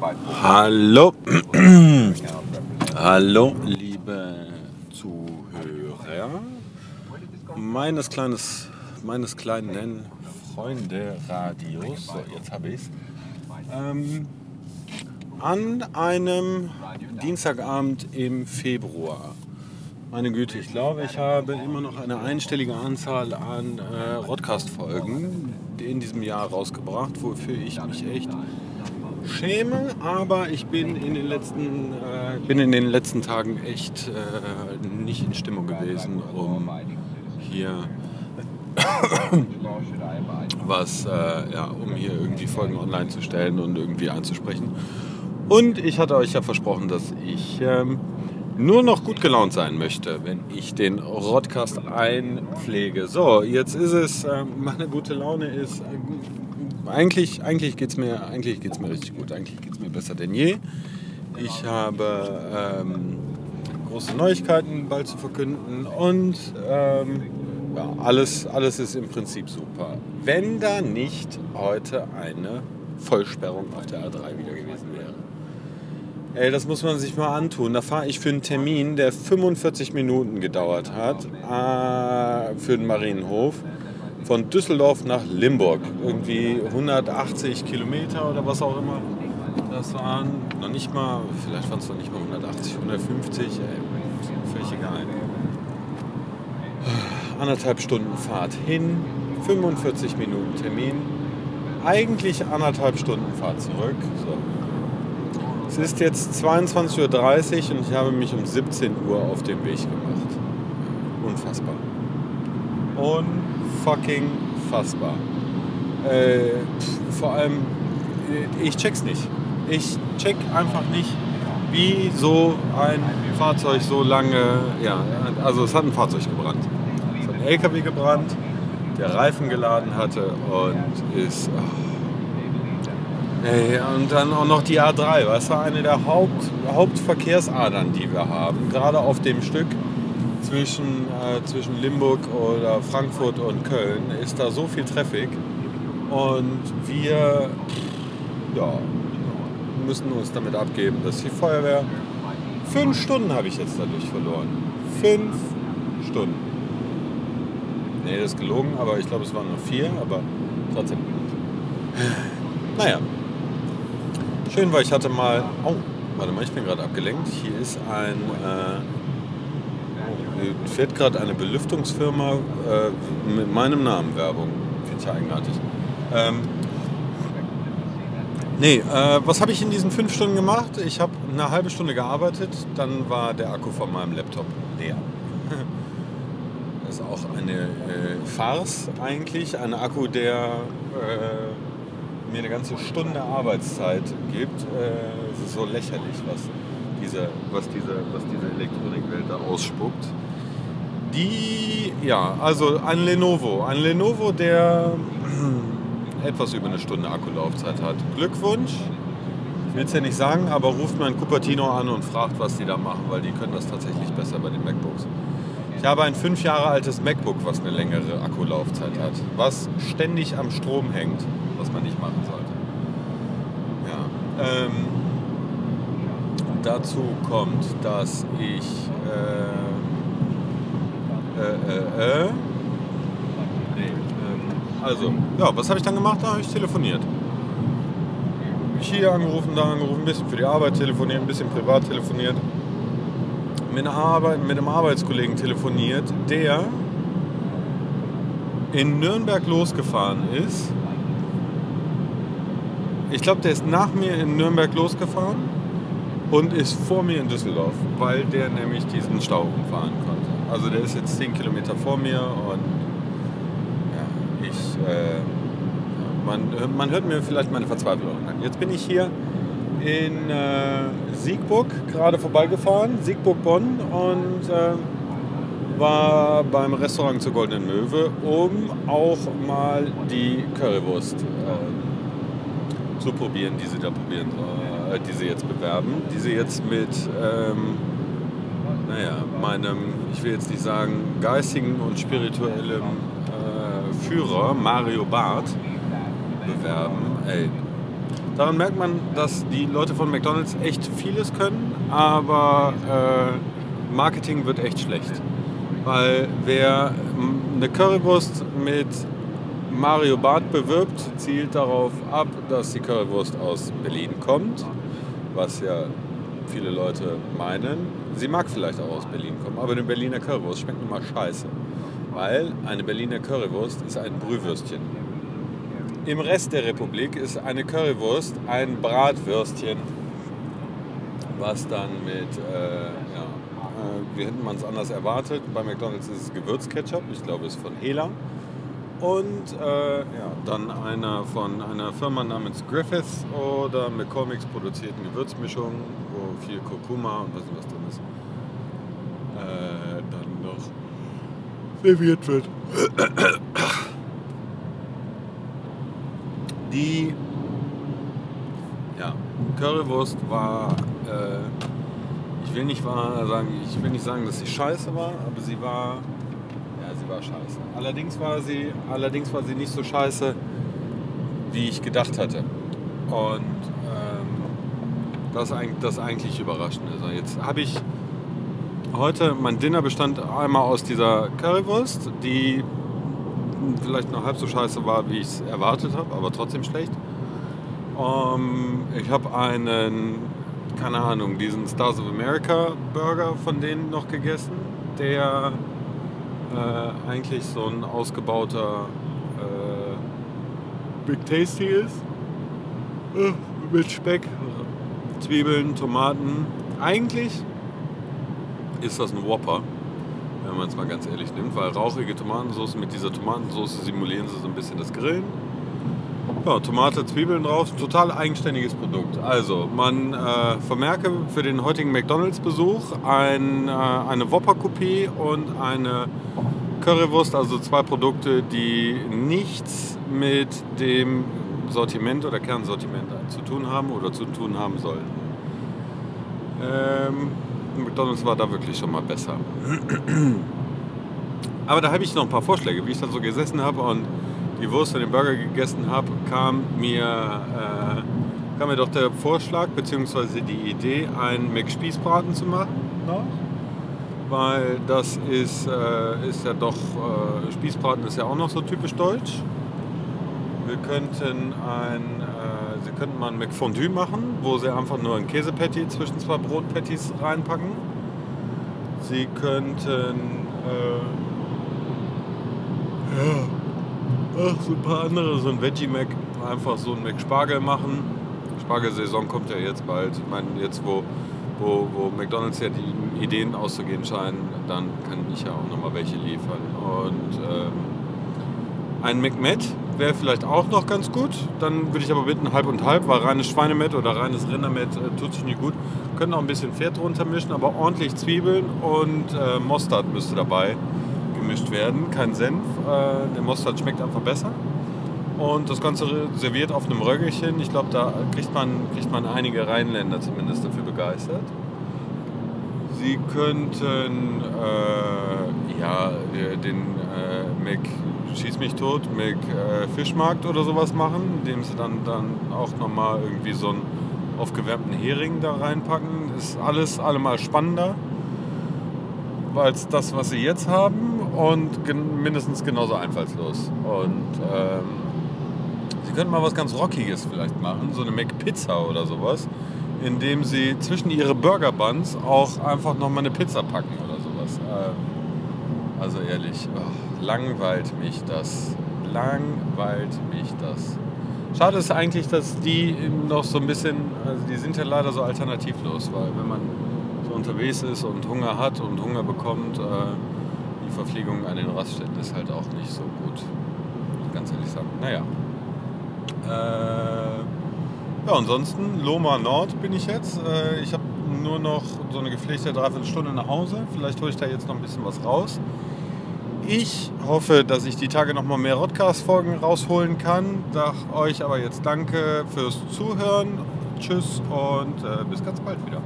Hallo. Hallo, liebe Zuhörer meines, kleines, meines kleinen Freunde-Radios. So, jetzt habe ich es. Ähm, an einem Dienstagabend im Februar. Meine Güte, ich glaube, ich habe immer noch eine einstellige Anzahl an äh, Rodcast-Folgen in diesem Jahr rausgebracht, wofür ich mich echt schäme, aber ich bin in den letzten, äh, bin in den letzten Tagen echt äh, nicht in Stimmung gewesen, um hier was, äh, ja, um hier irgendwie Folgen online zu stellen und irgendwie einzusprechen. Und ich hatte euch ja versprochen, dass ich ähm, nur noch gut gelaunt sein möchte, wenn ich den Rodcast einpflege. So, jetzt ist es, äh, meine gute Laune ist, äh, eigentlich, eigentlich geht es mir, mir richtig gut, eigentlich geht es mir besser denn je. Ich habe ähm, große Neuigkeiten bald zu verkünden und ähm, ja, alles, alles ist im Prinzip super. Wenn da nicht heute eine Vollsperrung auf der A3 wieder gewesen wäre. Ey, das muss man sich mal antun. Da fahre ich für einen Termin, der 45 Minuten gedauert hat, äh, für den Marienhof, von Düsseldorf nach Limburg. Irgendwie 180 Kilometer oder was auch immer. Das waren noch nicht mal, vielleicht waren es noch nicht mal 180, 150, ey, völlig egal. Anderthalb Stunden Fahrt hin, 45 Minuten Termin, eigentlich anderthalb Stunden Fahrt zurück. So, es ist jetzt 22.30 Uhr und ich habe mich um 17 Uhr auf den Weg gemacht. Unfassbar. Unfucking fassbar. Äh, vor allem, äh, ich check's nicht. Ich check einfach nicht, wie so ein Fahrzeug so lange, ja, also es hat ein Fahrzeug gebrannt. Es hat ein LKW gebrannt, der Reifen geladen hatte und ist, oh, Ey, und dann auch noch die A3, weißt du, eine der Haupt, Hauptverkehrsadern, die wir haben, gerade auf dem Stück zwischen, äh, zwischen Limburg oder Frankfurt und Köln ist da so viel Traffic und wir ja, müssen uns damit abgeben, dass die Feuerwehr fünf Stunden habe ich jetzt dadurch verloren. Fünf Stunden. Nee, das ist gelogen, aber ich glaube, es waren nur vier, aber trotzdem. Naja, Schön war, ich hatte mal. Oh, warte mal, ich bin gerade abgelenkt. Hier ist ein. Äh, fährt gerade eine Belüftungsfirma äh, mit meinem Namen Werbung. Finde ich eigenartig. Ähm, nee, äh, was habe ich in diesen fünf Stunden gemacht? Ich habe eine halbe Stunde gearbeitet, dann war der Akku von meinem Laptop leer. Das ist auch eine äh, Farce eigentlich. Ein Akku, der äh, mir eine ganze Stunde Arbeitszeit gibt, äh, es ist so lächerlich, was diese, was diese, was diese Elektronikwelt da ausspuckt. Die, ja, also ein Lenovo. Ein Lenovo, der etwas über eine Stunde Akkulaufzeit hat. Glückwunsch. Ich will es ja nicht sagen, aber ruft mein Cupertino an und fragt, was die da machen, weil die können das tatsächlich besser bei den MacBooks. Ich habe ein fünf Jahre altes MacBook, was eine längere Akkulaufzeit hat, was ständig am Strom hängt was man nicht machen sollte. Ja. Ähm, dazu kommt, dass ich äh, äh, äh, äh ähm, also, ja, was habe ich dann gemacht? Da habe ich telefoniert. Hier angerufen, da angerufen, ein bisschen für die Arbeit telefoniert, ein bisschen privat telefoniert. Mit, Arbeit, mit einem Arbeitskollegen telefoniert, der in Nürnberg losgefahren ist ich glaube, der ist nach mir in Nürnberg losgefahren und ist vor mir in Düsseldorf, weil der nämlich diesen Stau umfahren konnte. Also der ist jetzt 10 Kilometer vor mir und ja, ich, äh, man, man hört mir vielleicht meine Verzweiflung an. Jetzt bin ich hier in äh, Siegburg gerade vorbeigefahren, Siegburg-Bonn und äh, war beim Restaurant zur Goldenen Möwe, um auch mal die Currywurst äh, zu probieren, die sie da probieren, äh, die sie jetzt bewerben, die sie jetzt mit, ähm, naja, meinem, ich will jetzt nicht sagen, geistigen und spirituellen äh, Führer Mario Barth bewerben. Ey, Daran merkt man, dass die Leute von McDonald's echt vieles können, aber äh, Marketing wird echt schlecht. Weil wer eine Currywurst mit Mario Barth bewirbt, zielt darauf ab, dass die Currywurst aus Berlin kommt, was ja viele Leute meinen. Sie mag vielleicht auch aus Berlin kommen, aber eine Berliner Currywurst schmeckt mal scheiße. Weil eine Berliner Currywurst ist ein Brühwürstchen. Im Rest der Republik ist eine Currywurst ein Bratwürstchen, was dann mit, äh, ja, äh, wie hätten man es anders erwartet. Bei McDonalds ist es Gewürzketchup, ich glaube es ist von Hela. Und äh, ja, dann einer von einer Firma namens Griffiths oder McCormick's produzierten Gewürzmischung, wo viel Kurkuma und was, was drin ist. Äh, dann noch serviert wird. Die ja, Currywurst war, äh, ich will nicht sagen, ich will nicht sagen, dass sie scheiße war, aber sie war, ja, sie war scheiße. Allerdings war sie, allerdings war sie nicht so scheiße, wie ich gedacht hatte. Und ähm, das, das eigentlich überraschend ist. Jetzt habe ich heute, mein Dinner bestand einmal aus dieser Currywurst, die vielleicht noch halb so scheiße war, wie ich es erwartet habe, aber trotzdem schlecht. Um, ähm, ich habe einen, keine Ahnung, diesen Stars of America Burger von denen noch gegessen, der äh, eigentlich so ein ausgebauter äh, Big Tasty ist. Äh, mit Speck, Zwiebeln, Tomaten. Eigentlich ist das ein Whopper wenn man es mal ganz ehrlich nimmt, weil rauchige Tomatensauce mit dieser Tomatensauce simulieren sie so ein bisschen das Grillen. Ja, Tomate, Zwiebeln drauf, total eigenständiges Produkt. Also, man äh, vermerke für den heutigen McDonalds-Besuch ein, äh, eine Whopper-Kopie und eine Currywurst, also zwei Produkte, die nichts mit dem Sortiment oder Kernsortiment zu tun haben oder zu tun haben sollten. Ähm, McDonalds war da wirklich schon mal besser. Aber da habe ich noch ein paar Vorschläge, wie ich dann so gesessen habe und die Wurst und den Burger gegessen habe, kam mir, äh, kam mir doch der Vorschlag bzw. die Idee, einen McSpießbraten zu machen. Noch. Weil das ist, äh, ist ja doch, äh, Spießbraten ist ja auch noch so typisch deutsch. Wir könnten ein Sie könnten mal ein McFondue machen, wo Sie einfach nur ein Käsepatty zwischen zwei Brotpatties reinpacken. Sie könnten äh, ja, ach, so ein paar andere, so ein Veggie Mac, einfach so ein Mac Spargel machen. Spargelsaison kommt ja jetzt bald. Ich meine, jetzt wo, wo, wo McDonalds ja die Ideen auszugehen scheinen, dann kann ich ja auch nochmal welche liefern. Und ähm, ein McMet wäre vielleicht auch noch ganz gut. Dann würde ich aber bitten, halb und halb, weil reines Schweinemett oder reines Rindermett äh, tut sich nicht gut. Können auch ein bisschen Pferd drunter mischen, aber ordentlich Zwiebeln und äh, Mostard müsste dabei gemischt werden. Kein Senf. Äh, der Mostard schmeckt einfach besser. Und das Ganze serviert auf einem Röggelchen. Ich glaube, da kriegt man, kriegt man einige Rheinländer zumindest dafür begeistert. Sie könnten äh, ja, den äh, Mac Schieß mich tot mit äh, Fischmarkt oder sowas machen, indem sie dann, dann auch nochmal irgendwie so einen aufgewärmten Hering da reinpacken. Ist alles allemal spannender als das, was sie jetzt haben und gen mindestens genauso einfallslos. Und ähm, sie könnten mal was ganz Rockiges vielleicht machen, so eine McPizza oder sowas, indem sie zwischen ihre Burger Buns auch einfach nochmal eine Pizza packen oder sowas. Ähm, also ehrlich. Oh langweilt mich das. Langweilt mich das. Schade ist eigentlich, dass die noch so ein bisschen, also die sind ja leider so alternativlos, weil wenn man so unterwegs ist und Hunger hat und Hunger bekommt, äh, die Verpflegung an den Raststätten ist halt auch nicht so gut. Ganz ehrlich sagen. Naja. Äh, ja, ansonsten Loma Nord bin ich jetzt. Äh, ich habe nur noch so eine gepflegte Dreiviertelstunde nach Hause. Vielleicht hole ich da jetzt noch ein bisschen was raus. Ich hoffe, dass ich die Tage noch mal mehr Podcast-Folgen rausholen kann. Sag euch aber jetzt danke fürs Zuhören. Tschüss und äh, bis ganz bald wieder.